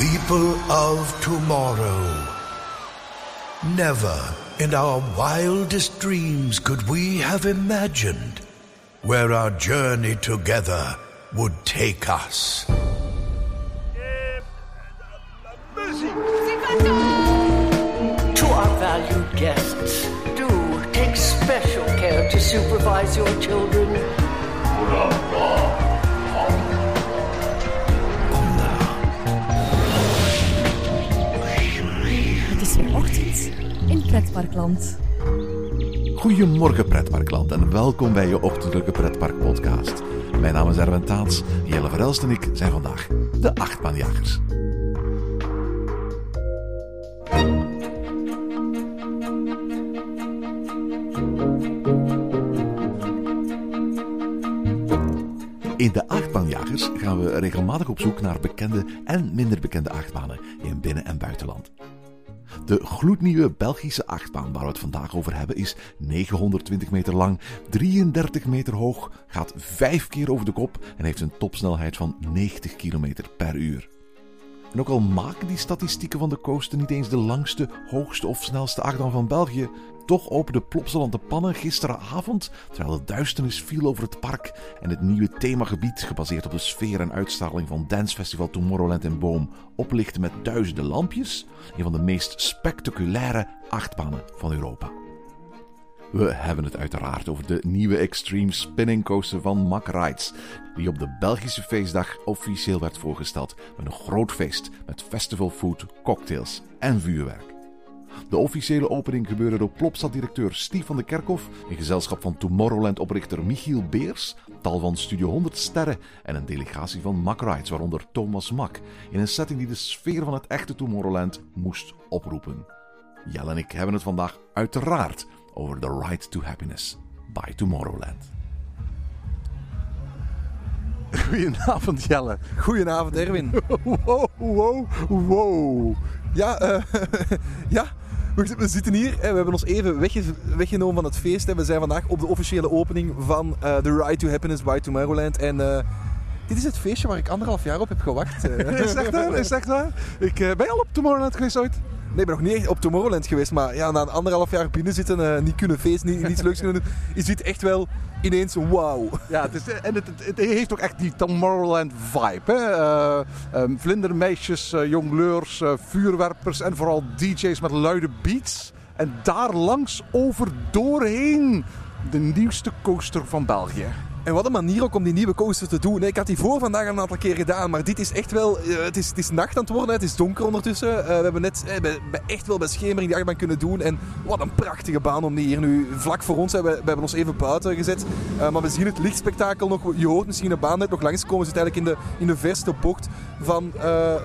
People of tomorrow. Never in our wildest dreams could we have imagined where our journey together would take us. To our valued guests, do take special care to supervise your children. Ochtend in Pretparkland. Goedemorgen pretparkland en welkom bij je ochtendelijke pretpark podcast. Mijn naam is Erwin Taats, Jelle Verelst en ik zijn vandaag de achtbaanjagers. In de achtbaanjagers gaan we regelmatig op zoek naar bekende en minder bekende achtbanen in binnen- en buitenland. De gloednieuwe Belgische achtbaan waar we het vandaag over hebben is 920 meter lang, 33 meter hoog, gaat 5 keer over de kop en heeft een topsnelheid van 90 km per uur. En ook al maken die statistieken van de coaster niet eens de langste, hoogste of snelste achtbaan van België, toch opende Plopsaland de pannen gisteravond terwijl de duisternis viel over het park en het nieuwe themagebied, gebaseerd op de sfeer en uitstraling van Dance Festival Tomorrowland in Boom, oplichtte met duizenden lampjes, een van de meest spectaculaire achtbanen van Europa. We hebben het uiteraard over de nieuwe Extreme Spinning Coaster van Mack Rides, die op de Belgische feestdag officieel werd voorgesteld met een groot feest met festival food, cocktails en vuurwerk. De officiële opening gebeurde door Plopsa-directeur Steve van de Kerkhof in gezelschap van Tomorrowland-oprichter Michiel Beers, tal van Studio 100 sterren en een delegatie van Mack Rides, waaronder Thomas Mack, in een setting die de sfeer van het echte Tomorrowland moest oproepen. Jelle en ik hebben het vandaag uiteraard over The Ride to Happiness by Tomorrowland. Goedenavond Jelle. Goedenavond Erwin. Wow, wow, wow. Ja, eh, ja. We, zitten hier we hebben ons even wegge- weggenomen van het feest. En we zijn vandaag op de officiële opening van eh The Ride to Happiness by Tomorrowland. En eh, dit is het feestje waar ik anderhalf jaar op heb gewacht. eh. Is echt waar? Is echt waar? Ik, ben al op Tomorrowland geweest ooit? Nee, ik ben nog niet op Tomorrowland geweest. Maar ja, na een anderhalf jaar binnen zitten, eh, niet kunnen feesten, niet, niets leuks kunnen doen. Is dit echt wel ineens wauw. Ja, het is, en het, het, heeft ook echt die Tomorrowland vibe. Eh, ehm, vlindermeisjes, eh, jongleurs, vuurwerpers en vooral DJ's met luide beats. En daar langs over doorheen de nieuwste coaster van België. En wat een manier ook om die nieuwe coaster te doen. Ik had die voor vandaag een aantal keer gedaan, maar dit is echt wel... eh, het, is, het is nacht aan het worden, het is donker ondertussen. Eh, we hebben net eh, echt wel bij schemering die achtbaan kunnen doen. En wat een prachtige baan om die hier nu vlak voor ons... We, hebben ons even buiten gezet. Maar we zien het lichtspektakel nog. Je hoort misschien de baan net nog langskomen. Zit eigenlijk in de, in de verste bocht van...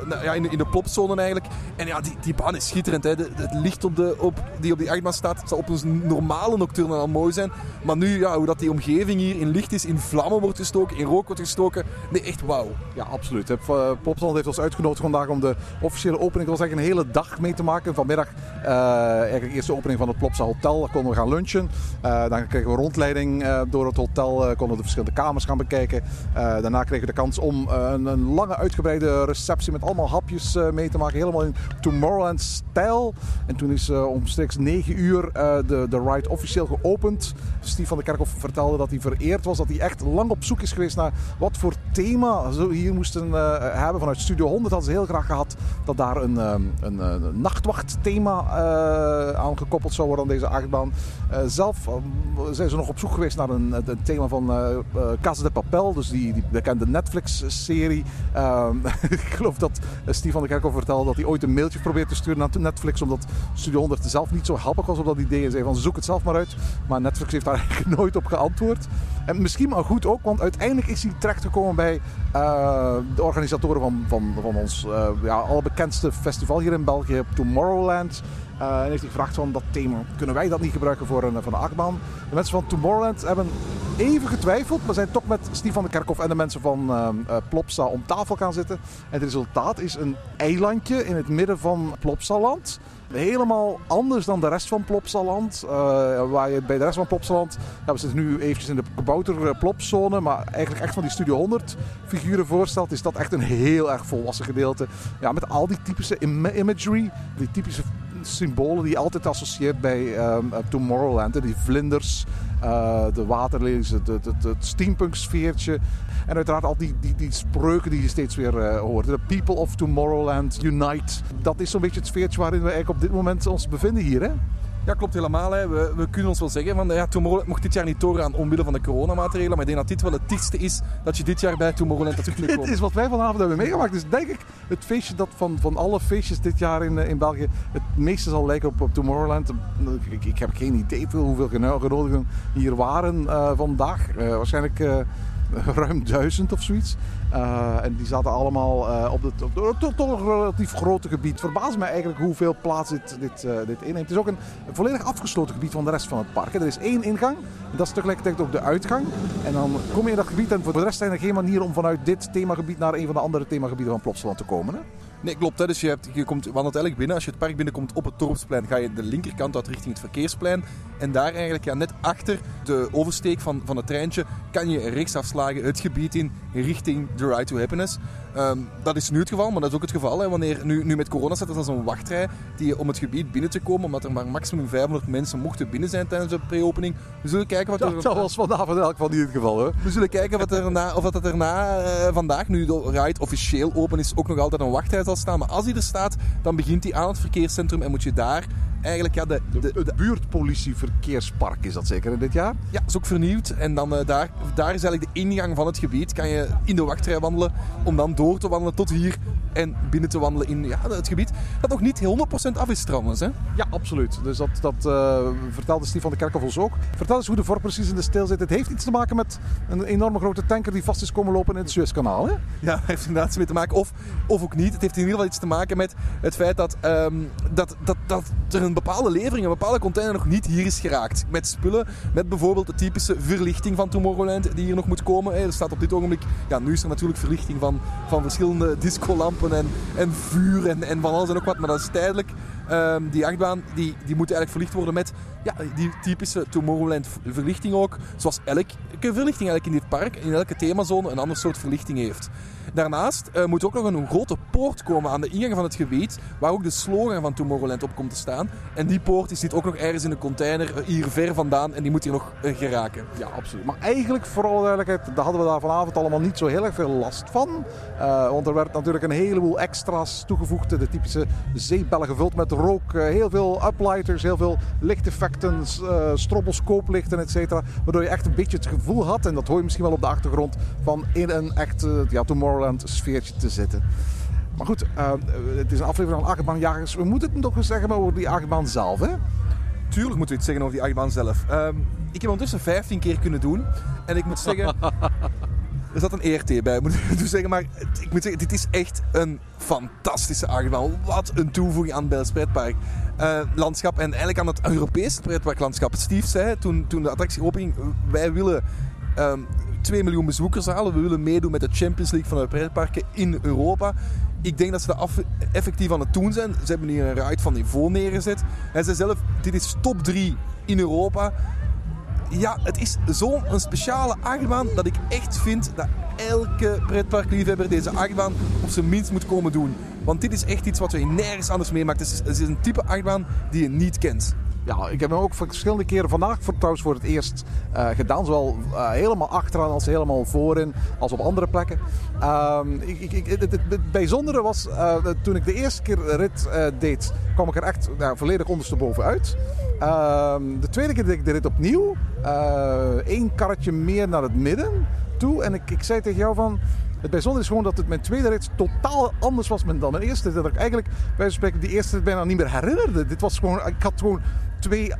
nou, ja, in, de, in de plopzone eigenlijk. En ja, die, die baan is schitterend. Hè. Het licht op de, op, die op die achtbaan staat, zal op een normale nocturne al mooi zijn. Maar nu, ja, hoe dat die omgeving hier in licht is, in vlammen wordt gestoken, in rook wordt gestoken. Nee, echt wauw. Ja, absoluut. Eh, Plopsaland heeft ons uitgenodigd vandaag om de officiële opening, dat was eigenlijk een hele dag mee te maken. Vanmiddag eh eigenlijk eerst de opening van het Plopsa Hotel, daar konden we gaan lunchen. Eh, dan kregen we rondleiding door het hotel, konden we de verschillende kamers gaan bekijken. Daarna kregen we de kans om een, een lange uitgebreide receptie met allemaal hapjes mee te maken. Helemaal in Tomorrowland-stijl. En toen is omstreeks 9 uur de, de ride officieel geopend. Steve van de Kerkhof vertelde dat hij vereerd was, dat echt lang op zoek is geweest naar wat voor thema ze hier moesten eh, hebben. Vanuit Studio 100 hadden ze heel graag gehad dat daar een, ehm, een, eh, een nachtwachtthema eh, aan gekoppeld zou worden aan deze achtbaan. Eh, zelf eh, zijn ze nog op zoek geweest naar een, thema van eh eh, Casa de Papel, dus die, die bekende Netflix-serie. Ik geloof dat eh, Steve van de Kerkhof vertelde dat hij ooit een mailtje probeerde te sturen naar Netflix, omdat Studio 100 zelf niet zo helpig was op dat idee. En zei van zoek het zelf maar uit. Maar Netflix heeft daar eigenlijk nooit op geantwoord. En misschien maar goed ook, want uiteindelijk is hij terechtgekomen bij eh, de organisatoren van, van, van ons eh, ja, allerbekendste festival hier in België, Tomorrowland. Eh, en heeft hij gevraagd van dat thema, kunnen wij dat niet gebruiken voor een, voor een achtbaan? De mensen van Tomorrowland hebben even getwijfeld, maar zijn toch met Steve van de Kerkhof en de mensen van Plopsa om tafel gaan zitten. En het resultaat is een eilandje in het midden van Plopsaland. Helemaal anders dan de rest van Plopsaland. Uh, waar je bij de rest van Plopsaland, ja, we zitten nu eventjes in de kabouter plopzone, maar eigenlijk echt van die Studio 100 figuren voorstelt, is dat echt een heel erg volwassen gedeelte. Ja, met al die typische imagery, die typische symbolen die je altijd associeert bij um, Tomorrowland. Die vlinders, uh, de waterlelies, het, het, steampunk sfeertje. En uiteraard al die, die, die spreuken die je steeds weer uh, hoort. The people of Tomorrowland unite. Dat is zo'n beetje het sfeertje waarin we eigenlijk op dit moment ons bevinden hier. Hè? Ja, klopt helemaal. Hè. We, we, kunnen ons wel zeggen van ja, Tomorrowland mocht dit jaar niet doorgaan omwille van de coronamaatregelen. Maar ik denk dat dit wel het dichtste is dat je dit jaar bij Tomorrowland terug kunt komen. Dit is wat wij vanavond hebben meegemaakt. Dus denk ik het feestje dat van, van alle feestjes dit jaar in, eh, in België het meeste zal lijken op, op Tomorrowland. Ik, ik, heb geen idee hoeveel genodigden hier waren uh, vandaag. Waarschijnlijk ruim duizend of zoiets. Uh, en die zaten allemaal uh, op het, toch een relatief grote gebied. Verbaast mij eigenlijk hoeveel plaats dit, dit, uh, dit inneemt. Het is ook een, volledig afgesloten gebied van de rest van het park. Er is één ingang. En dat is tegelijkertijd ook de uitgang. En dan kom je in dat gebied en voor de rest zijn er geen manier om vanuit dit themagebied naar een van de andere themagebieden van Plopsaland te komen. Nee, klopt. Hè. Dus je, hebt, je komt, wandelt eigenlijk binnen. Als je het park binnenkomt op het Dorpsplein, ga je de linkerkant uit richting het verkeersplein. En daar eigenlijk, ja, net achter de oversteek van, van het treintje, kan je rechts afslagen het gebied in richting The Ride to Happiness. Ehm, dat is nu het geval, maar dat is ook het geval. Hè, wanneer nu, nu met corona staat er zo'n wachtrij die, om het gebied binnen te komen, omdat er maar maximum 500 mensen mochten binnen zijn tijdens de pre-opening. We zullen kijken wat er... Dat was vanavond elk geval niet het geval. Hè? We zullen kijken wat er na, of dat er na uh, vandaag, nu de ride officieel open is, ook nog altijd een wachtrij staan. Maar als die er staat, dan begint die aan het verkeerscentrum en moet je daar eigenlijk ja, de, de, de, buurtpolitie verkeerspark is dat zeker in dit jaar? Ja, is ook vernieuwd. En dan uh, daar, daar is eigenlijk de ingang van het gebied. Kan je in de wachtrij wandelen om dan door te wandelen tot hier en binnen te wandelen in ja, het gebied. Dat nog niet 100% af is trouwens. Hè? Ja, absoluut. Dus dat, dat uh, vertelde Steve van de Kerkhoff ons ook. Vertel eens hoe de vork precies in de stil zit. Het heeft iets te maken met een enorme grote tanker die vast is komen lopen in het Suezkanaal. Hè? Ja, het heeft inderdaad iets mee te maken. Of, of ook niet. Het heeft in ieder geval iets te maken met het feit dat, um, dat, dat, dat er een bepaalde levering, een bepaalde container nog niet hier is geraakt. Met spullen, met bijvoorbeeld de typische verlichting van Tomorrowland die hier nog moet komen. Er staat op dit ogenblik, ja nu is er natuurlijk verlichting van, van verschillende discolampen en, en vuur en, en van alles en ook wat, maar dat is tijdelijk. Um, die achtbaan die, die moet eigenlijk verlicht worden met ja, die typische Tomorrowland verlichting ook. Zoals elke verlichting eigenlijk in dit park, in elke themazone, een ander soort verlichting heeft. Daarnaast uh, moet ook nog een grote poort komen aan de ingang van het gebied, waar ook de slogan van Tomorrowland op komt te staan. En die poort die zit ook nog ergens in een container eh, hier ver vandaan en die moet hier nog uh, geraken. Ja, absoluut. Maar eigenlijk, voor alle duidelijkheid, daar hadden we daar vanavond allemaal niet zo heel erg veel last van. Want er werd natuurlijk een heleboel extra's toegevoegd. De typische zeepbellen gevuld met rook, heel veel uplighters, heel veel lichteffecten, stroboscooplichten, etc. Waardoor je echt een beetje het gevoel had, en dat hoor je misschien wel op de achtergrond, van in een echt ja, Tomorrowland sfeertje te zitten. Maar goed, uh, het is een aflevering van achtbaanjagers. We moeten het nog eens zeggen over die achtbaan zelf, hè? Tuurlijk moeten we iets zeggen over die achtbaan zelf. Um, ik heb ondertussen 15 keer kunnen doen. En ik moet zeggen... er zat een ERT bij, moet ik dus zeggen. Maar ik moet zeggen, dit is echt een fantastische achtbaan. Wat een toevoeging aan het pretpark. Uh, landschap en eigenlijk aan het Europese pretparklandschap. Steve zei toen, toen de attractie openging, wij willen um, 2 miljoen bezoekers halen. We willen meedoen met de Champions League van de pretparken in Europa. Ik denk dat ze dat effectief aan het doen zijn. Ze hebben hier een ride van niveau neergezet. En ze zelf, dit is top 3 in Europa. Ja, het is zo'n speciale achtbaan dat ik echt vind dat elke pretparkliefhebber deze achtbaan op zijn minst moet komen doen. Want dit is echt iets wat je nergens anders meemaakt. Het is, het is een type achtbaan die je niet kent. Ja, ik heb hem ook verschillende keren vandaag voor, trouwens voor het eerst uh, gedaan. Zowel uh, helemaal achteraan als helemaal voorin, als op andere plekken. Uh, ik, ik, het, het, bijzondere was, uh, toen ik de eerste keer rit deed, kwam ik er echt volledig ondersteboven uit. Ehm, de tweede keer deed ik de rit opnieuw. één karretje meer naar het midden toe. En ik, ik zei tegen jou van... Het bijzondere is gewoon dat het mijn tweede rit totaal anders was dan mijn eerste. Dat ik eigenlijk, bij spreken, die eerste bijna niet meer herinnerde. Dit was gewoon, ik had gewoon twee,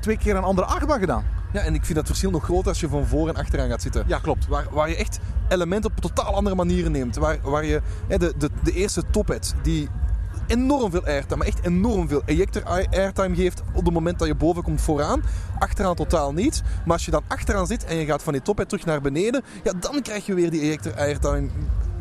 twee keer een andere achtbaan gedaan. Ja, en ik vind dat verschil nog groter als je van voor en achteraan gaat zitten. Ja, klopt. Waar, waar je echt elementen op totaal andere manieren neemt. Waar, waar je hè, de, de, de eerste tophead, die enorm veel airtime, maar echt enorm veel ejector airtime geeft op het moment dat je boven komt vooraan. Achteraan totaal niet. Maar als je dan achteraan zit en je gaat van die tophead terug naar beneden, ja, dan krijg je weer die ejector airtime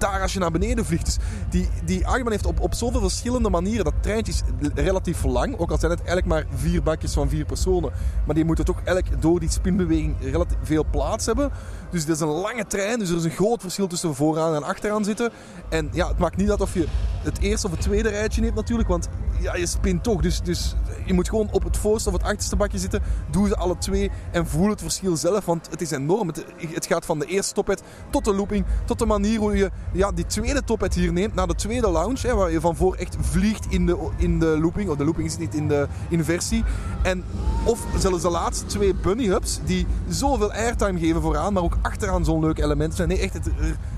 daar als je naar beneden vliegt. Dus die, die achtbaan heeft op, op zoveel verschillende manieren. Dat treintje is relatief lang. Ook al zijn het eigenlijk maar vier bakjes van vier personen. Maar die moeten toch elk door die spinbeweging relatief veel plaats hebben. Dus het is een lange trein. Dus er is een groot verschil tussen vooraan en achteraan zitten. En ja, het maakt niet uit of je het eerste of het tweede rijtje neemt natuurlijk. Want ja, je spint toch. Dus, dus je moet gewoon op het voorste of het achterste bakje zitten. Doe ze alle twee en voel het verschil zelf. Want het is enorm. Het, het gaat van de eerste tophead tot de looping. Tot de manier hoe je ja, die tweede tophead hier neemt. Naar de tweede lounge. Hè, waar je van voor echt vliegt in de, in de looping. Of de looping is niet in de inversie. En of zelfs de laatste twee bunny hubs. Die zoveel airtime geven vooraan. Maar ook achteraan zo'n leuk element zijn. Nee, echt,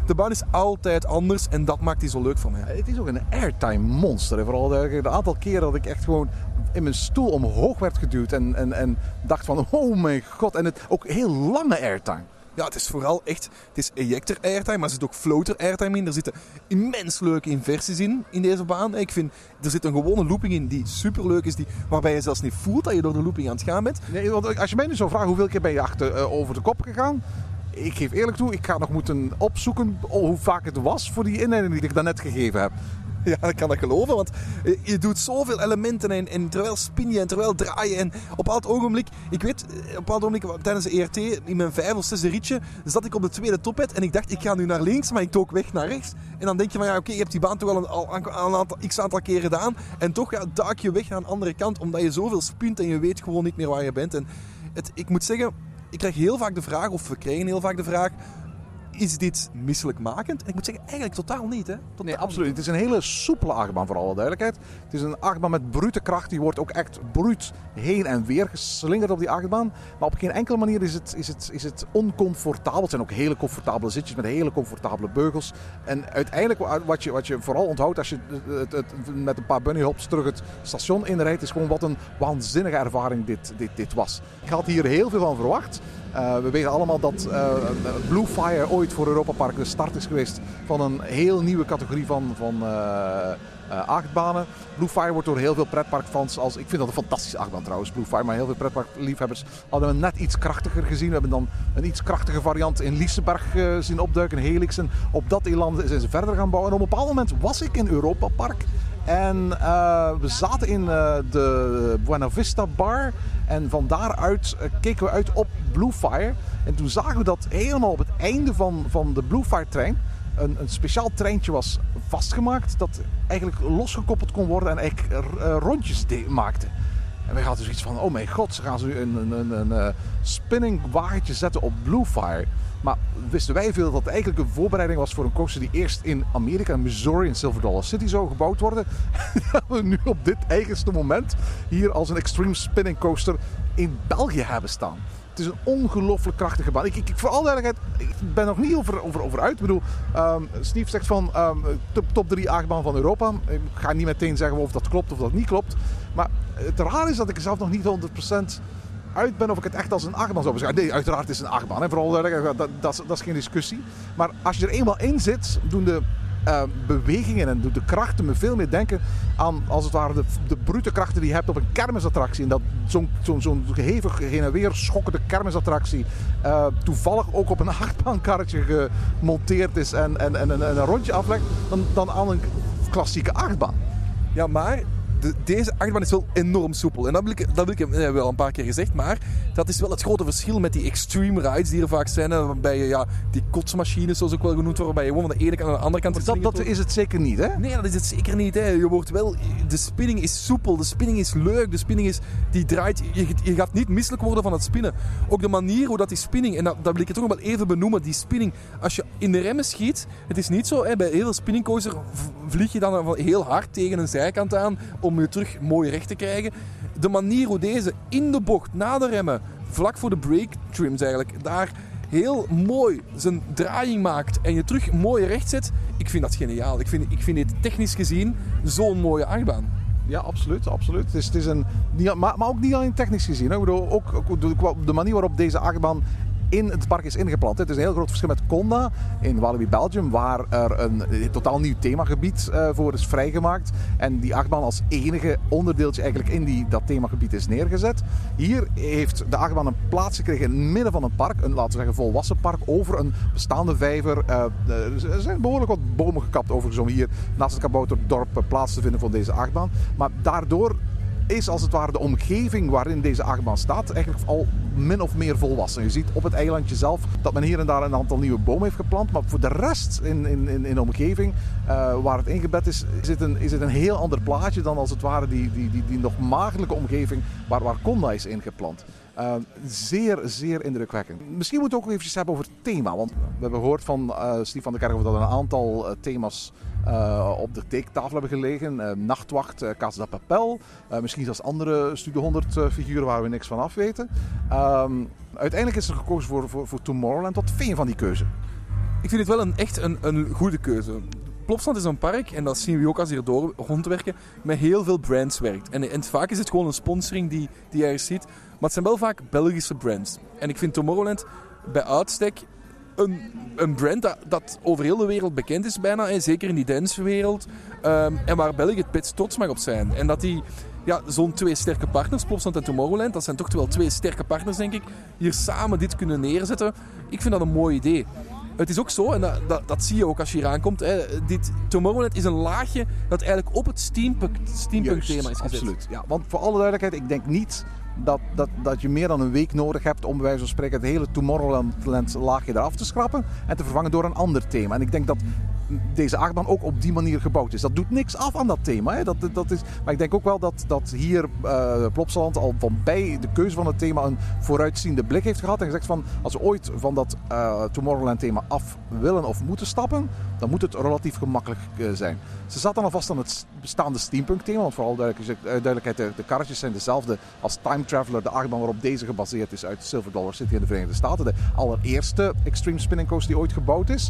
de baan is altijd anders. En dat maakt die zo leuk voor mij. Het is ook een airtime monster. hè. Vooral de, de aantal keren dat ik echt gewoon in mijn stoel omhoog werd geduwd. En, en, en dacht van, oh mijn god. En het ook heel lange airtime. Ja, het is vooral echt... Het is ejector airtime, maar er zit ook floater airtime in. Er zitten immens leuke inversies in, in deze baan. Ik vind, er zit een gewone looping in die superleuk is. Die, waarbij je zelfs niet voelt dat je door de looping aan het gaan bent. Nee, want als je mij nu zou vragen hoeveel keer ben je achter, eh, over de kop gegaan. Ik geef eerlijk toe, ik ga nog moeten opzoeken hoe vaak het was voor die inleiding die ik daarnet gegeven heb. Ja, dat kan ik geloven, want eh, je doet zoveel elementen en, en terwijl spin je en terwijl draai je. En op een bepaald ogenblik, ik weet, eh, op een bepaald ogenblik tijdens de ERT, in mijn vijf of zesde ritje, zat ik op de tweede tophead en ik dacht, ik ga nu naar links, maar ik took weg naar rechts. En dan denk je van, ja oké, je hebt die baan toch al een, al een aantal, x aantal keer gedaan. En toch ja, duik je weg naar een andere kant, omdat je zoveel spint en je weet gewoon niet meer waar je bent. En het, ik moet zeggen, ik krijg heel vaak de vraag, of we krijgen heel vaak de vraag, is dit misselijkmakend? En ik moet zeggen, eigenlijk totaal niet. Hè? Totaal Nee, absoluut. Het is een hele soepele achtbaan, voor alle duidelijkheid. Het is een achtbaan met brute kracht. Die wordt ook echt bruut heen en weer geslingerd op die achtbaan. Maar op geen enkele manier is het, is het, is het oncomfortabel. Het zijn ook hele comfortabele zitjes met hele comfortabele beugels. En uiteindelijk, wat je, wat je vooral onthoudt als je het, het, met een paar bunny hops terug het station inrijdt, is gewoon wat een waanzinnige ervaring dit, dit, dit was. Ik had hier heel veel van verwacht. Uh, we weten allemaal dat uh, Blue Fire ooit voor Europa Park de start is geweest van een heel nieuwe categorie van, van uh, achtbanen. Blue Fire wordt door heel veel pretparkfans als... Ik vind dat een fantastische achtbaan trouwens, Blue Fire. Maar heel veel pretparkliefhebbers hadden we net iets krachtiger gezien. We hebben dan een iets krachtige variant in Liseberg zien opduiken, Helix. En op dat elan zijn ze verder gaan bouwen. En op een bepaald moment was ik in Europa Park. En uh, we zaten in uh, de Buena Vista Bar. En van daaruit uh, keken we uit op Bluefire. En toen zagen we dat helemaal op het einde van, van de Bluefire trein. Een, een speciaal treintje was vastgemaakt. Dat eigenlijk losgekoppeld kon worden en eigenlijk rondjes maakte. En wij hadden zoiets van: oh mijn god, ze gaan ze nu een, een, een, een spinning wagentje zetten op Bluefire. Maar wisten wij veel dat het eigenlijk een voorbereiding was voor een coaster die eerst in Amerika, Missouri, in Silver Dollar City zou gebouwd worden. dat we nu op dit eigenste moment hier als een extreme spinning coaster in België hebben staan. Het is een ongelooflijk krachtige baan. Ik, ik, voor alle duidelijkheid, ik ben nog niet over, over, over uit. Ik bedoel, um, Steve zegt van um, top, top 3 achtbaan van Europa. Ik ga niet meteen zeggen of dat klopt of dat niet klopt. Maar het raar is dat ik zelf nog niet 100% uit ben of ik het echt als een achtbaan zou beschouwen. Nee, uiteraard is het een achtbaan. Hè. Vooral, dat, dat, dat, is geen discussie. Maar als je er eenmaal in zit, doen de uh, bewegingen en de krachten me veel meer denken aan, als het ware, de, de brute krachten die je hebt op een kermisattractie. En dat zo'n zo'n zo'n hevig heen en weer schokkende kermisattractie uh, toevallig ook op een achtbaankarretje gemonteerd is en, en, en, en een rondje aflegt, dan, dan aan een klassieke achtbaan. Ja, maar de, deze achtbaan is wel enorm soepel. En dat wil ik, dat wil ik eh, wel een paar keer gezegd. Maar dat is wel het grote verschil met die extreme rides die er vaak zijn. Waarbij je ja, die kotsmachines, zoals ook wel genoemd worden, waarbij je gewoon van de ene kant naar de andere kant dat, dat is het zeker niet, hè? Nee, dat is het zeker niet. Hè. Je wordt wel, de spinning is soepel, de spinning is leuk, de spinning is, die draait. Je, je gaat niet misselijk worden van het spinnen. Ook de manier hoe dat die spinning, en dat, dat wil ik het toch nog wel even benoemen, die spinning, als je in de remmen schiet, het is niet zo, hè, bij heel veel spinningcoaster vlieg je dan heel hard tegen een zijkant aan om je terug mooi recht te krijgen. De manier hoe deze in de bocht, na de remmen, vlak voor de brake trims eigenlijk, daar heel mooi zijn draaiing maakt en je terug mooi recht zet, ik vind dat geniaal. Ik vind, ik vind dit technisch gezien zo'n mooie achtbaan. Ja, absoluut. absoluut. Het is, het is een, maar, maar ook niet alleen technisch gezien. Ik bedoel, ook, de manier waarop deze achtbaan in het park is ingeplant. Het is een heel groot verschil met Conda in Walibi Belgium, waar er een totaal nieuw themagebied uh, voor is vrijgemaakt. En die achtbaan als enige onderdeeltje eigenlijk in die, dat themagebied is neergezet. Hier heeft de achtbaan een plaats gekregen in het midden van een park, een laten we zeggen volwassen park, over een bestaande vijver. Uh, er zijn behoorlijk wat bomen gekapt overigens om hier naast het Kabouterdorp plaats te vinden voor deze achtbaan. Maar daardoor is als het ware de omgeving waarin deze achtbaan staat eigenlijk al min of meer volwassen. Je ziet op het eilandje zelf dat men hier en daar een aantal nieuwe bomen heeft geplant. Maar voor de rest in, in, in, in de omgeving uh, waar het ingebed is, is het, een, is het een heel ander plaatje dan als het ware die, die, die, die nog maagdelijke omgeving waar, waar Conda is ingeplant. Uh, zeer, zeer indrukwekkend. Misschien moeten we ook even hebben over het thema. Want we hebben gehoord van uh, Steve van der Kerkhoff dat een aantal uh, thema's uh, op de tekentafel hebben gelegen. Uh, Nachtwacht, uh, Casa de Papel. misschien zelfs andere Studio 100 figuren waar we niks van af weten. Um, uiteindelijk is er gekozen voor, voor, Tomorrowland. Wat vind je van die keuze? Ik vind het wel een, echt een, een goede keuze. Plopsland is een park, en dat zien we ook als hier door rondwerken, met heel veel brands werkt. En, en vaak is het gewoon een sponsoring die, die je ziet. Maar het zijn wel vaak Belgische brands. En ik vind Tomorrowland bij uitstek een, een brand dat, dat, over heel de wereld bekend is bijna. En zeker in die dancewereld. Um, en waar België het best trots mag op zijn. En dat die ja, zo'n twee sterke partners, Plopsland en Tomorrowland, dat zijn toch wel twee sterke partners, denk ik, hier samen dit kunnen neerzetten. Ik vind dat een mooi idee. Het is ook zo, en dat, dat, dat zie je ook als je hier aankomt, hè, dit Tomorrowland is een laagje dat eigenlijk op het steampunk, steampunk thema is gezet. Absoluut, ja. Want voor alle duidelijkheid, ik denk niet dat, dat, dat je meer dan een week nodig hebt om bij wijze van spreken het hele Tomorrowland laagje eraf te schrappen en te vervangen door een ander thema. En ik denk dat deze achtbaan ook op die manier gebouwd is. Dat doet niks af aan dat thema. Hè. Dat, dat is, maar ik denk ook wel dat, dat hier uh, Plopsaland al van bij de keuze van het thema een vooruitziende blik heeft gehad. En gezegd van als we ooit van dat uh, Tomorrowland thema af willen of moeten stappen, dan moet het relatief gemakkelijk uh, zijn. Ze zaten alvast aan het bestaande steampunk thema. Want vooral duidelijkheid, de, karretjes zijn dezelfde als Time Traveler, de achtbaan waarop deze gebaseerd is uit Silver Dollar City in de Verenigde Staten. De allereerste Extreme Spinning Coast die ooit gebouwd is.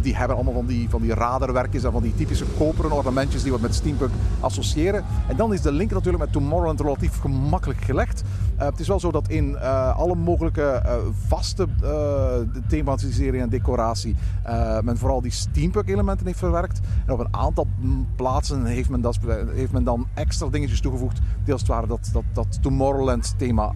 die hebben allemaal van die, van die radarwerkjes en van die typische koperen ornamentjes die we met steampunk associëren. En dan is de link natuurlijk met Tomorrowland relatief gemakkelijk gelegd. Uh, het is wel zo dat in uh, alle mogelijke uh, vaste thematisering en decoratie men vooral die steampunk elementen heeft verwerkt. En op een aantal plaatsen heeft men, heeft men dan extra dingetjes toegevoegd die als het ware dat, dat, dat Tomorrowland thema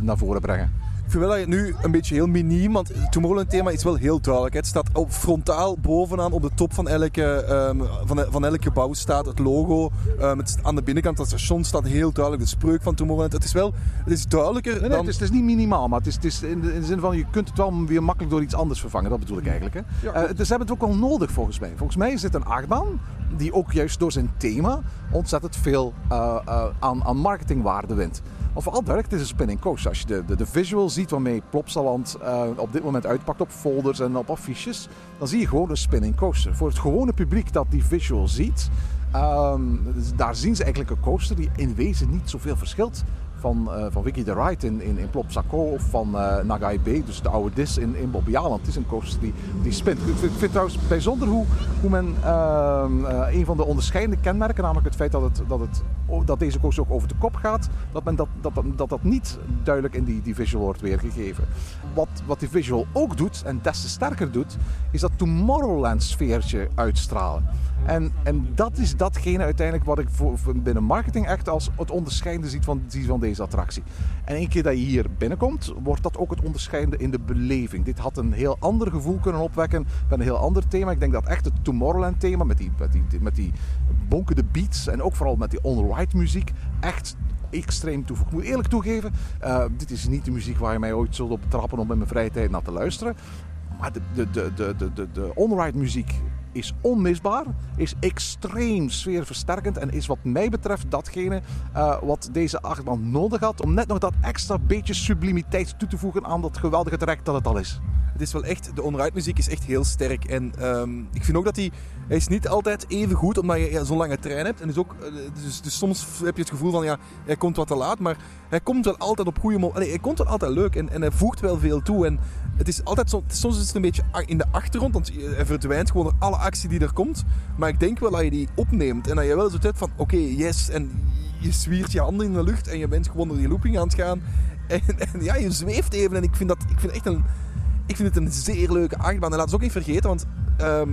naar voren brengen. Ik vind wel dat je nu een beetje heel miniem, want het Tomorrowland thema is wel heel duidelijk. Het staat op frontaal bovenaan op de top van, elke, um, van, van elk gebouw staat het logo. Um, het, aan de binnenkant van het station staat heel duidelijk de spreuk van Tomorrowland. Het is wel het is duidelijker nee, nee, dan... Het, is, het is niet minimaal, maar het is, het is in, de, in, de, zin van je kunt het wel weer makkelijk door iets anders vervangen. Dat bedoel ik eigenlijk. Hè? Ja. Uh, dus ze hebben het ook wel nodig volgens mij. Volgens mij is dit een achtbaan die ook juist door zijn thema ontzettend veel uh, uh, aan, aan marketingwaarde wint. Vooral duidelijk, het is een spinning coaster. Als je de, de, de visual ziet waarmee Plopsaland uh, op dit moment uitpakt op folders en op affiches, dan zie je gewoon een spinning coaster. Voor het gewone publiek dat die visual ziet, um, daar zien ze eigenlijk een coaster die in wezen niet zoveel verschilt van, uh, van Wiki the Ride in, in, in Plopsaco of van uh, Nagai Bay, dus de oude dis in, in Bobbejaanland. Het is een coaster die, die spint. Ik vind, vind trouwens bijzonder hoe, hoe men uh, een van de onderscheidende kenmerken, namelijk het feit dat, het, dat, het, dat deze coaster ook over de kop gaat, dat men dat, dat, dat, dat niet duidelijk in die, die visual wordt weergegeven. Wat, wat die visual ook doet, en des te sterker doet, is dat Tomorrowland sfeertje uitstralen. En, en dat is datgene uiteindelijk wat ik voor, binnen marketing echt als het onderscheidende ziet van, van deze attractie. En één keer dat je hier binnenkomt, wordt dat ook het onderscheidende in de beleving. Dit had een heel ander gevoel kunnen opwekken met een heel ander thema. Ik denk dat echt het Tomorrowland thema met die, met die, met die bonkende beats en ook vooral met die on-ride muziek echt extreem toevoegt. Ik moet eerlijk toegeven, uh, dit is niet de muziek waar je mij ooit zult op trappen om in mijn vrije tijd naar te luisteren. Maar de, de, de, de, de, de, de on-ride muziek is onmisbaar, is extreem sfeerversterkend en is wat mij betreft datgene uh, wat deze achtbaan nodig had om net nog dat extra beetje sublimiteit toe te voegen aan dat geweldige trek dat het al is. Het is wel echt, de on muziek is echt heel sterk. En um, ik vind ook dat hij, is niet altijd even goed, omdat je zo'n lange trein hebt. En dus ook, dus, dus, soms heb je het gevoel van, ja, hij komt wat te laat. Maar hij komt wel altijd op goede momenten. Hij komt wel altijd leuk en, en hij voegt wel veel toe. En het is altijd zo, soms is het een beetje in de achtergrond, want hij verdwijnt gewoon door alle actie die er komt. Maar ik denk wel dat je die opneemt en dat je wel zo hebt van, oké, yes. En je zwiert je handen in de lucht en je bent gewoon door die looping aan het gaan. En, en ja, je zweeft even en ik vind, dat, ik vind, echt een, ik vind het een zeer leuke achtbaan. En laat het ook niet vergeten, want ehm,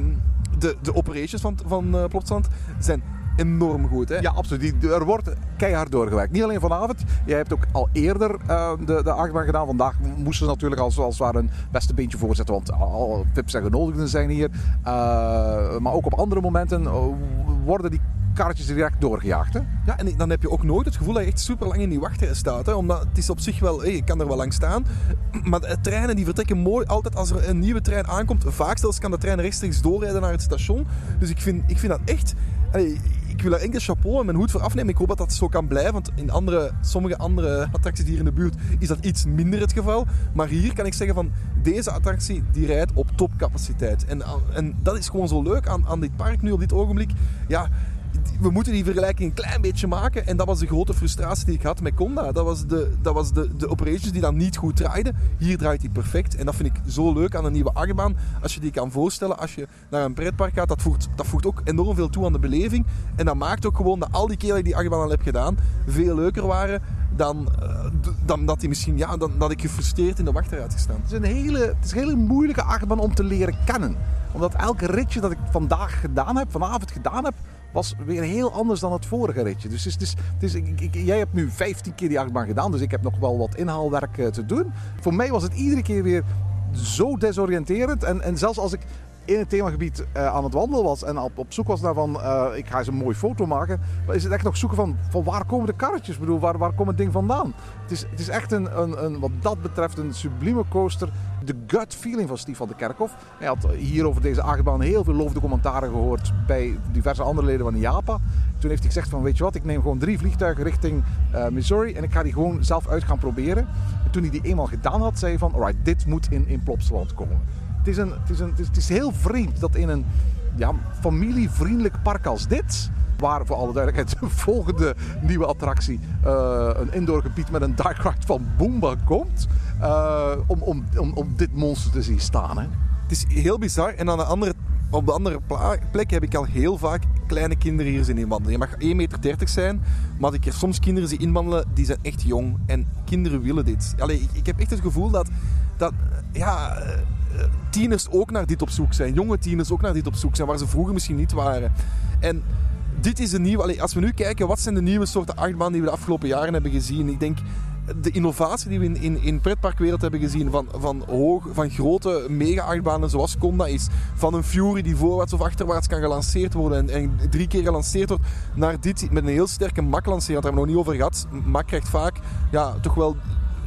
de, de operations van, van uh, zijn enorm goed. Hè? Ja, absoluut. Er wordt keihard doorgewerkt. Niet alleen vanavond. Jij hebt ook al eerder uh, de, de achtbaan gedaan. Vandaag moesten ze natuurlijk als, als het ware een beste beentje voorzetten. Want al VIP's en genodigden zijn hier. Uh, maar ook op andere momenten worden die karretjes direct doorgejaagd. Hè? Ja, en dan heb je ook nooit het gevoel dat je echt super lang in die wachtrij staat. Hè? Omdat het is op zich wel, je kan er wel lang staan. Maar de treinen die vertrekken mooi altijd als er een nieuwe trein aankomt. Vaak zelfs kan de trein rechtstreeks doorrijden naar het station. Dus ik vind, ik vind dat echt. Ik wil daar enkel chapeau en mijn hoed voor afnemen. Ik hoop dat dat zo kan blijven. Want in andere, sommige andere attracties hier in de buurt is dat iets minder het geval. Maar hier kan ik zeggen van deze attractie die rijdt op topcapaciteit. En, en dat is gewoon zo leuk aan, aan dit park nu op dit ogenblik. Ja, we moeten die vergelijking een klein beetje maken. En dat was de grote frustratie die ik had met Conda. Dat was de, dat was de, de operations die dan niet goed draaiden. Hier draait hij perfect. En dat vind ik zo leuk aan een nieuwe achtbaan. Als je die kan voorstellen, als je naar een pretpark gaat, dat voegt, dat voegt ook enorm veel toe aan de beleving. En dat maakt ook gewoon dat al die keren die achtbaan al heb gedaan, veel leuker waren dan, uh, dan dat, die misschien, ja, dan, dat ik gefrustreerd in de wachtrij had gestaan. Het is, een hele, het is hele moeilijke achtbaan om te leren kennen. Omdat elke ritje dat ik vandaag gedaan heb, vanavond gedaan heb, was weer heel anders dan het vorige ritje. Dus ik, jij hebt nu 15 keer die achtbaan gedaan, dus ik heb nog wel wat inhaalwerk uh, te doen. Voor mij was het iedere keer weer zo desoriënterend. En, en zelfs als ik in het themagebied uh, aan het wandelen was en op, op zoek was naar van, uh, ik ga eens een mooie foto maken, is het echt nog zoeken van, van waar komen de karretjes? Bedoel, waar, waar komt het ding vandaan? Het is, het is echt een, een, een, wat dat betreft een sublieme coaster. De gut feeling van Steve van de Kerkhof. Hij had hier over deze achtbaan heel veel lovende commentaren gehoord bij diverse andere leden van IAPA. Toen heeft hij gezegd van, weet je wat, ik neem gewoon drie vliegtuigen richting uh, Missouri en ik ga die gewoon zelf uit gaan proberen. En toen hij die eenmaal gedaan had, zei hij van, alright, dit moet in, in Plopsland komen het is, een, het, is een, het, is, heel vreemd dat in een ja, familievriendelijk park als dit waar voor alle duidelijkheid de volgende nieuwe attractie uh, een indoorgebied met een dark ride van Boomba komt. Uh, om, om, om, om dit monster te zien staan. Hè. Het is heel bizar. En aan de andere, op de andere plek heb ik al heel vaak kleine kinderen hier zien inwandelen. Je mag 1,30 meter zijn, maar ik heb soms kinderen zien inwandelen die zijn echt jong. En kinderen willen dit. Allee, ik, ik heb echt het gevoel dat, dat ja, tieners ook naar dit op zoek zijn. Jonge tieners ook naar dit op zoek zijn, waar ze vroeger misschien niet waren. En dit is een nieuwe... als we nu kijken, wat zijn de nieuwe soorten achtbaan die we de afgelopen jaren hebben gezien? Ik denk de innovatie die we in, in, pretparkwereld hebben gezien van, van, hoog, van grote mega-achtbanen zoals Conda is, van een Fury die voorwaarts of achterwaarts kan gelanceerd worden en, en drie keer gelanceerd wordt, naar dit met een heel sterke mak lanceren. Daar hebben we nog niet over gehad. Mak krijgt vaak ja, toch wel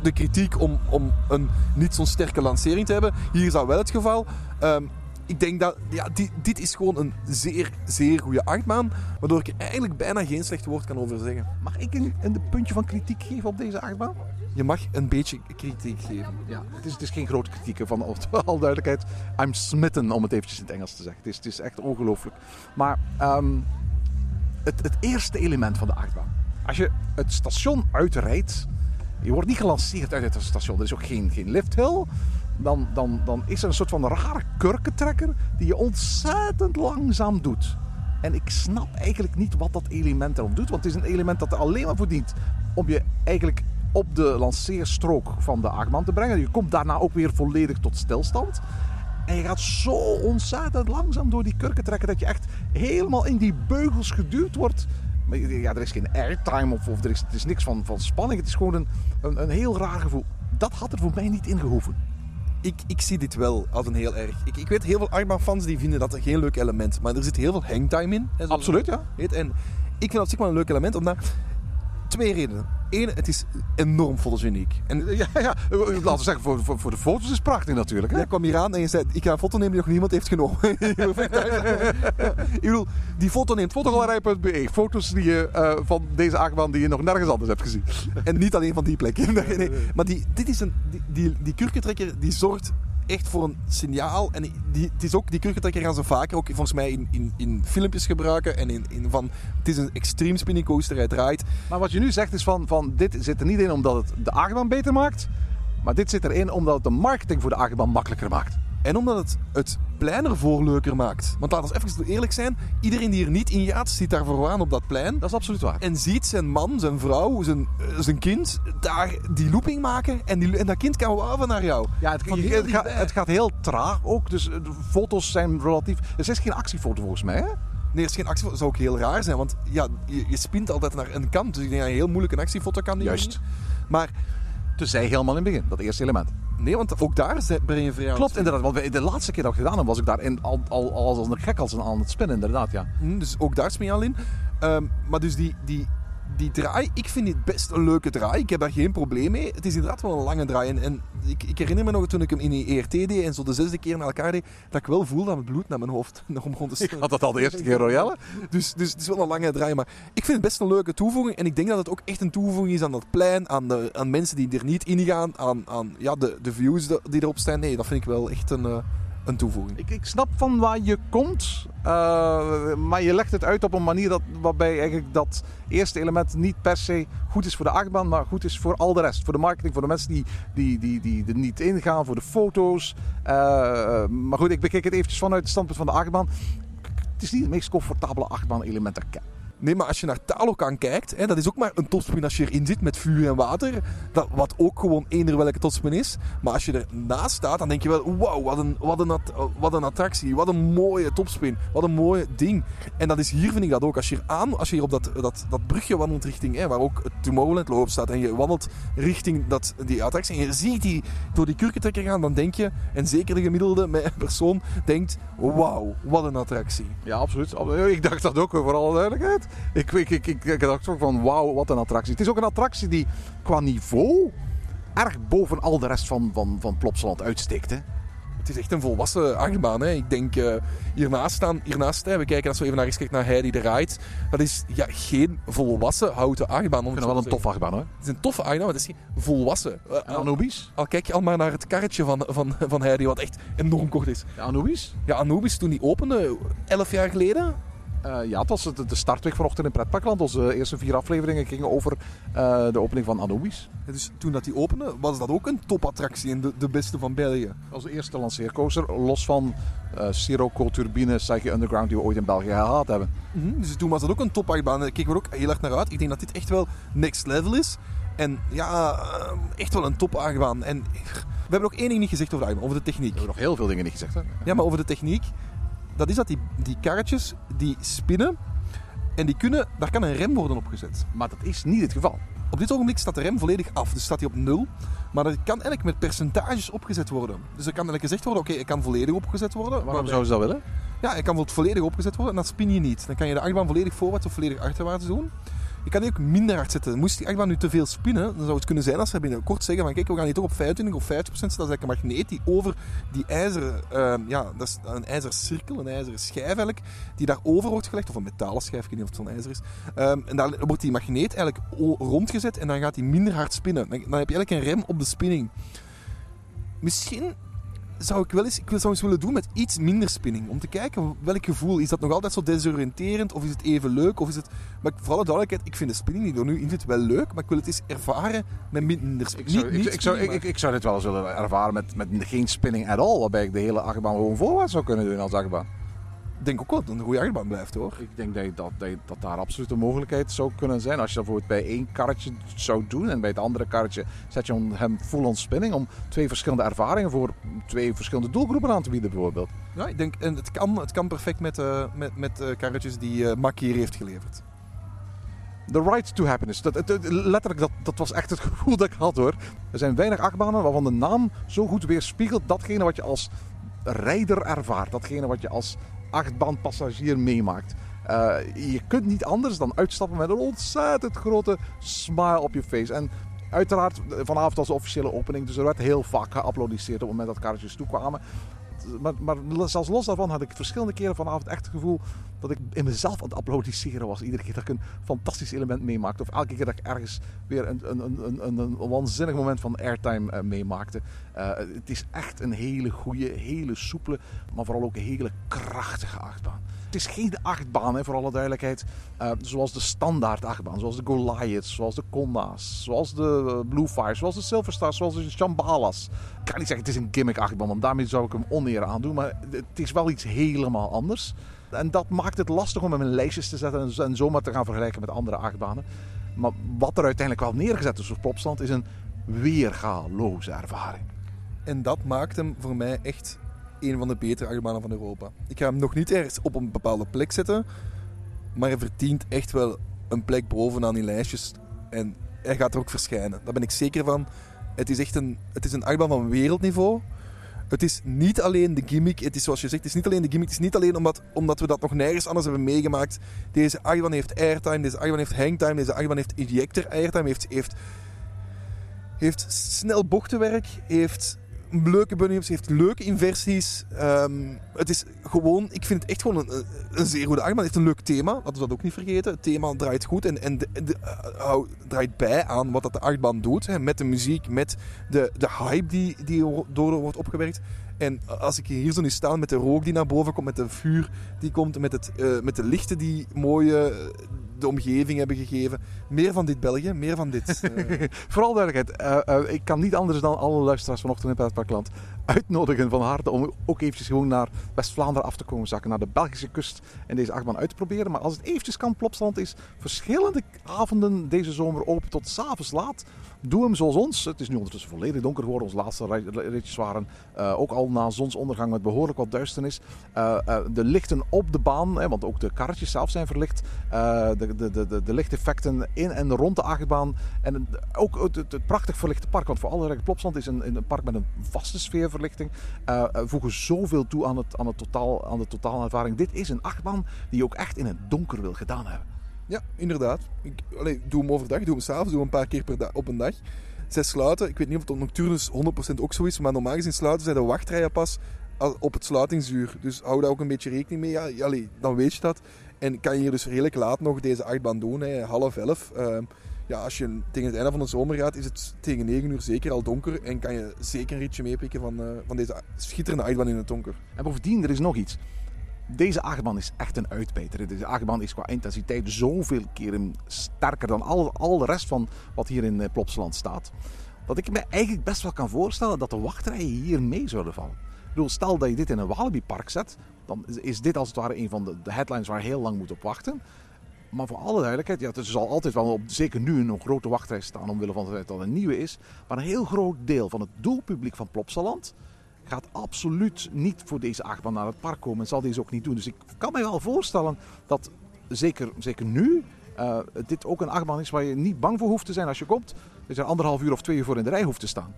de kritiek om, om een niet zo'n sterke lancering te hebben. Hier is dat wel het geval. Um, ik denk dat ja, dit, dit is gewoon een zeer, zeer goede achtbaan. Waardoor ik er eigenlijk bijna geen slecht woord kan over zeggen. Mag ik een, een puntje van kritiek geven op deze achtbaan? Je mag een beetje kritiek geven. Ja, het is, het is geen grote kritiek van al duidelijkheid. I'm smitten, om het eventjes in het Engels te zeggen. Het is, het is echt ongelooflijk. Maar um, het, het eerste element van de achtbaan. Als je het station uitrijdt, je wordt niet gelanceerd uit het station. Er is ook geen, geen lifthill. Dan, dan, dan is er een soort van rare kurkentrekker die je ontzettend langzaam doet. En ik snap eigenlijk niet wat dat element erop doet. Want het is een element dat er alleen maar voor dient om je eigenlijk op de lanceerstrook van de achtbaan te brengen. Je komt daarna ook weer volledig tot stilstand. En je gaat zo ontzettend langzaam door die kurkentrekker dat je echt helemaal in die beugels geduwd wordt. Ja, er is geen airtime of, of er, is, er is niks van, van spanning. Het is gewoon een, een, een heel raar gevoel. Dat had er voor mij niet in gehoeven. Ik, ik zie dit wel als een heel erg. Ik, ik weet heel veel Achtbaan-fans die vinden dat een geen leuk element. Maar er zit heel veel hangtime in. Absoluut, ja. Heet. En ik vind dat op zich wel een leuk element, omdat twee redenen. Eén, het is enorm fotogeniek. En, ja, ja, laten we zeggen, voor, voor, voor de foto's is het prachtig natuurlijk. Hè? Kwam hier aan en je zei, ik ga een foto nemen die nog niemand heeft genomen. ik bedoel, die foto neemt fotogalerij.be. Foto's die je, uh, van deze achtbaan die je nog nergens anders hebt gezien. en niet alleen van die plek. nee, nee. Maar die, dit is een, die, die, die kurkentrekker die zorgt echt voor een signaal. En die, het is ook, die gaan ze vaker ook volgens mij in, in, in filmpjes gebruiken. En in, in van, het is een extreem spinning coaster, hij draait. Maar wat je nu zegt is van, van dit zit er niet in omdat het de achtbaan beter maakt. Maar dit zit erin omdat het de marketing voor de achtbaan makkelijker maakt. En omdat het het plein ervoor leuker maakt. Want laten we even eerlijk zijn, iedereen die er niet in gaat, zit daar vooraan op dat plein. Dat is absoluut waar. En ziet zijn man, zijn vrouw, zijn, eh, zijn kind daar die looping maken. En, die, en dat kind kan wuiven naar jou. Ja, het, je- gaat, het gaat heel traag ook. Dus eh, de foto's zijn relatief... Het is geen actiefoto volgens mij, hè? Nee, er is geen actie. Dat zou ook heel raar zijn. Want ja, je, je spint altijd naar een kant. Dus ik denk dat je heel moeilijk een actiefoto kan nemen. Juist. Maar Dus zij helemaal in het begin, dat eerste element. nee, want ook daar ben je aan Klopt, inderdaad. Want we- de laatste keer dat ik gedaan heb, was ik daar in, al, al, al als een gek als een, aan het spinnen, inderdaad, ja. Hm, Dus ook daar spring je al in. Maar dus die, die, die draai, ik vind dit best een leuke draai. Ik heb daar geen probleem mee. Het is inderdaad wel een lange draai. En, en ik, ik herinner me nog toen ik hem in die ERT deed en zo de zesde keer naar elkaar deed, dat ik wel voelde dat het bloed naar mijn hoofd nog begon te Ik stromen. had dat al de eerste keer, Royale. Dus, dus het is wel een lange draai. Maar ik vind het best een leuke toevoeging. En ik denk dat het ook echt een toevoeging is aan dat plein, aan, de, aan mensen die er niet in gaan, aan, aan ja, de, de views die erop staan. Nee, dat vind ik wel echt een, eh, een toevoeging. Ik, ik snap van waar je komt, eh, maar je legt het uit op een manier dat, waarbij eigenlijk dat eerste element niet per se goed is voor de achtbaan, maar goed is voor al de rest. Voor de marketing, voor de mensen die, die, die, die er niet ingaan, voor de foto's. Eh, maar goed, ik bekijk het eventjes vanuit het standpunt van de achtbaan. Het is niet het meest comfortabele achtbaan element ik ken. Nee, maar als je naar Talokan kijkt, hè, dat is ook maar een topspin als je erin zit met vuur en water. Dat, wat ook gewoon eender welke topspin is. Maar als je ernaast staat, dan denk je wel, wauw, wat een, wat, een at- wat een attractie. Wat een mooie topspin. Wat een mooi ding. En dat is hier, vind ik dat ook. Als je hier, aan, als je hier op dat, dat, dat brugje wandelt richting, hè, waar ook het Tomorrowland loop staat. En je wandelt richting dat, die attractie. En je ziet die door die kurkentrekker gaan, dan denk je, en zeker de gemiddelde persoon, denkt, wauw, wat een attractie. Ja, absoluut. Ik dacht dat ook, voor alle duidelijkheid. Ik, ik, ik, ik, ik dacht ook van, wauw, wat een attractie. Het is ook een attractie die qua niveau erg boven al de rest van, van, van Plopsaland uitsteekt. Hè? Het is echt een volwassen achtbaan. Hè. Ik denk eh, hiernaast staan, hiernaast, hè, we kijken als we even naar eens kijken naar Heidi de Ride. Dat is ja, geen volwassen houten achtbaan. Ik vind het wel een tof zeggen. achtbaan hoor. Het is een toffe achtbaan, maar het is geen volwassen. Eh, En Anubis? al kijk je al maar naar het karretje van, van, van Heidi, wat echt enorm kort is. Ja, Anubis? Ja, Anubis toen die opende, elf jaar geleden. Eh, ja, het was de, de startweek vanochtend in Pretparkland. Onze eerste vier afleveringen gingen over eh, de opening van Anubis. Dus toen dat die opende, was dat ook een topattractie en de, de beste van België. De eerste lanceercoaster, los van eh Sirocco Turbine Psyche Underground die we ooit in België gehad hebben. Mhm, Dus toen was dat ook een topachtbaan. Daar keken we ook heel erg naar uit. Ik denk dat dit echt wel next level is. En ja, eh, echt wel een topachtbaan. En we hebben ook één ding niet gezegd over de achtbaan, over de techniek. We hebben nog heel veel dingen niet gezegd. Hè? Ja, maar over de techniek. Dat is dat die, die karretjes die spinnen. En die kunnen, daar kan een rem worden opgezet. Maar dat is niet het geval. Op dit ogenblik staat de rem volledig af. Dus staat hij op nul. Maar dat kan eigenlijk met percentages opgezet worden. Dus er kan eigenlijk gezegd worden, oké, hij kan volledig opgezet worden. Waarom waarbij- zouden ze dat willen? Ja, hij kan volledig opgezet worden en dan spin je niet. Dan kan je de achtbaan volledig voorwaarts of volledig achterwaarts doen. Je kan die ook minder hard zetten. Moest die achtbaan nu te veel spinnen, dan zou het kunnen zijn als ze binnenkort zeggen van kijk, we gaan hier toch op 25 of 50% zetten. Dat is eigenlijk een magneet die over die ijzeren, ehm, ja, dat is een ijzeren cirkel, een ijzeren schijf eigenlijk, die daarover wordt gelegd. Of een metalen schijf, ik weet niet of het zo'n ijzer is. Ehm, en dan wordt die magneet eigenlijk rondgezet en dan gaat die minder hard spinnen. Dan, dan heb je eigenlijk een rem op de spinning. Misschien zou ik wel eens, ik wil- zou eens willen doen met iets minder spinning. Om te kijken welk gevoel. Is dat nog altijd zo desoriënterend? Of is het even leuk? Of is het... Maar voor alle duidelijkheid, ik vind de spinning die er nu in zit wel leuk. Maar ik wil het eens ervaren met minder Ik spinning. zou, Niet- ik, niet ik, zou, ik, ik, ik zou dit wel eens willen ervaren met, met geen spinning at all. Waarbij ik de hele achtbaan gewoon voorwaarts zou kunnen doen als achtbaan. Denk ook wel dat het een goede achtbaan blijft hoor. Ik denk dat, dat, dat, daar absoluut een mogelijkheid zou kunnen zijn. Als je dat bijvoorbeeld bij één karretje zou doen en bij het andere karretje zet je hem full on spinning. Om twee verschillende ervaringen voor twee verschillende doelgroepen aan te bieden bijvoorbeeld. Ja, ik denk, en het kan, het kan perfect met, eh met, met eh, karretjes die Mak hier heeft geleverd. The Ride to Happiness. Dat, letterlijk, dat, dat was echt het gevoel dat ik had hoor. Er zijn weinig achtbanen waarvan de naam zo goed weerspiegelt datgene wat je als rijder ervaart. Datgene wat je als achtbaanpassagier meemaakt. Eh, je kunt niet anders dan uitstappen met een ontzettend grote smile op je face. En uiteraard, eh, vanavond was de officiële opening, dus er werd heel vaak geapplaudisseerd op het moment dat kaartjes toekwamen. Maar, maar zelfs los daarvan had ik verschillende keren vanavond echt het gevoel dat ik in mezelf aan het applaudisseren was. Iedere keer dat ik een fantastisch element meemaakte. Of elke keer dat ik ergens weer een, een, een, een, een, waanzinnig moment van airtime eh, meemaakte. Eh, het is echt een hele goede, hele soepele, maar vooral ook een hele krachtige achtbaan. Is geen achtbaan, hè, voor alle duidelijkheid. Uh, zoals de standaard achtbaan, zoals de Goliaths, zoals de Konda's, zoals de Blue Fire, zoals de Silver Stars, zoals de Shambhalas. Ik kan niet zeggen het is een gimmick achtbaan, want daarmee zou ik hem oneer aandoen. Maar het is wel iets helemaal anders. En dat maakt het lastig om hem in lijstjes te zetten en zomaar te gaan vergelijken met andere achtbanen. Maar wat er uiteindelijk wel neergezet is op Plopsland is een weergaloze ervaring. En dat maakt hem voor mij echt een van de betere achtbanen van Europa. Ik ga hem nog niet ergens op een bepaalde plek zetten, maar hij verdient echt wel een plek bovenaan die lijstjes. En hij gaat er ook verschijnen. Daar ben ik zeker van. Het is echt een, het is een achtbaan van wereldniveau. Het is niet alleen de gimmick. Het is zoals je zegt, het is niet alleen de gimmick. Het is niet alleen omdat, omdat we dat nog nergens anders hebben meegemaakt. Deze achtbaan heeft airtime. Deze achtbaan heeft hangtime. Deze achtbaan heeft ejector airtime. Heeft, heeft, heeft snel bochtenwerk. Heeft leuke bunnyups, heeft leuke inversies. Um, het is gewoon, ik vind het echt gewoon een, een zeer goede achtbaan. Het heeft een leuk thema, laten we dat ook niet vergeten. Het thema draait goed en, en de, uh, draait bij aan wat dat de achtbaan doet. Hè, met de muziek, met de, de hype die, die door wordt opgewerkt. En als ik hier zo nu sta met de rook die naar boven komt, met de vuur die komt, met, het, uh, met de lichten die mooie de omgeving hebben gegeven. Meer van dit België, meer van dit. Uh... Vooral duidelijkheid, ik kan niet anders dan alle luisteraars vanochtend in het Pretparkland uitnodigen van harte om ook eventjes gewoon naar West-Vlaanderen af te komen zakken, naar de Belgische kust en deze achtbaan uit te proberen. Maar als het eventjes kan, Plopsland is verschillende avonden deze zomer open tot s'avonds laat. Doe hem zoals ons. Het is nu ondertussen volledig donker geworden. Onze laatste ritjes waren uh, ook al na zonsondergang met behoorlijk wat duisternis. Uh, de lichten op de baan, hè, want ook de karretjes zelf zijn verlicht. de, de, de, de, lichteffecten in en rond de achtbaan. En ook het, prachtig verlichte park. Want voor alle Plopsland is een, een park met een vaste sfeerverlichting. voegen zoveel toe aan, het, aan, het totaal, aan de totaalervaring. Dit is een achtbaan die je ook echt in het donker wil gedaan hebben. Ja, inderdaad. Ik allee, doe hem overdag, doe hem s'avonds, doe hem een paar keer per op een dag. Zij sluiten, ik weet niet of het op Nocturnus 100% ook zo is, maar normaal gezien sluiten zij de wachtrijen pas op het sluitingsuur. Dus hou daar ook een beetje rekening mee. Ja, dan weet je dat. En kan je hier dus redelijk laat nog deze achtbaan doen, hè, half elf. Uh, ja, als je tegen het einde van de zomer gaat, is het tegen 9 uur zeker al donker. En kan je zeker een ritje meepikken van, uh, van deze schitterende achtbaan in het donker. En bovendien, er is nog iets. Deze achtbaan is echt een uitbeter. Deze achtbaan is qua intensiteit zoveel keren sterker dan al, al de rest van wat hier in Plopsland staat. Dat ik me eigenlijk best wel kan voorstellen dat de wachtrijen hier mee zouden vallen. Ik bedoel, stel dat je dit in een Walibi-park zet, dan is dit als het ware een van de, de headlines waar je heel lang moet op wachten. Maar voor alle duidelijkheid, ja, er zal altijd wel, op, zeker nu, een grote wachtrij staan omwille van het feit dat het een nieuwe is. Maar een heel groot deel van het doelpubliek van Plopsaland gaat absoluut niet voor deze achtbaan naar het park komen en zal deze ook niet doen. Dus ik kan me wel voorstellen dat zeker, zeker nu uh, dit ook een achtbaan is waar je niet bang voor hoeft te zijn als je komt. Dat je er anderhalf uur of twee uur voor in de rij hoeft te staan.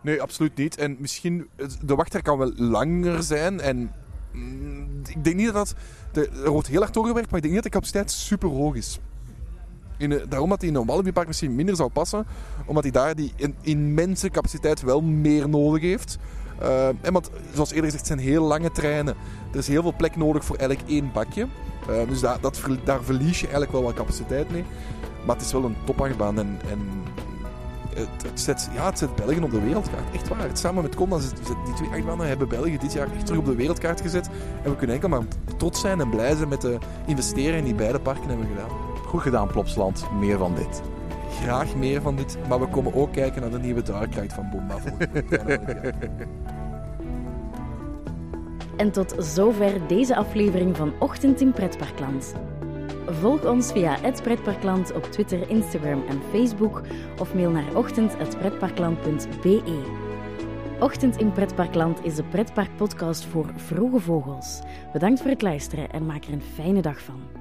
Nee, absoluut niet. En misschien, de wachtrij kan wel langer zijn en mm, ik denk niet dat dat, er wordt heel hard doorgewerkt, maar ik denk niet dat de capaciteit super hoog is. In, daarom dat hij in een Walibi-park misschien minder zou passen, omdat hij daar die immense capaciteit wel meer nodig heeft. Uh, en want, zoals eerder gezegd, het zijn heel lange treinen. Er is heel veel plek nodig voor eigenlijk één bakje. Uh, dus daar, dat, daar verlies je eigenlijk wel wat capaciteit mee. Maar het is wel een topachtbaan. En, en het, zet, ja, het zet België op de wereldkaart. Echt waar. Het, samen met Conda, die twee achtbanen hebben België dit jaar echt terug op de wereldkaart gezet. En we kunnen enkel maar trots zijn en blij zijn met de investeringen die beide parken hebben gedaan. Goed gedaan, Plopsland. Meer van dit graag meer van dit. Maar we komen ook kijken naar de nieuwe Dark van Bomba. en tot zover deze aflevering van Ochtend in Pretparkland. Volg ons via het Pretparkland op Twitter, Instagram en Facebook of mail naar ochtend.pretparkland.be. Ochtend in Pretparkland is de pretparkpodcast voor vroege vogels. Bedankt voor het luisteren en maak er een fijne dag van.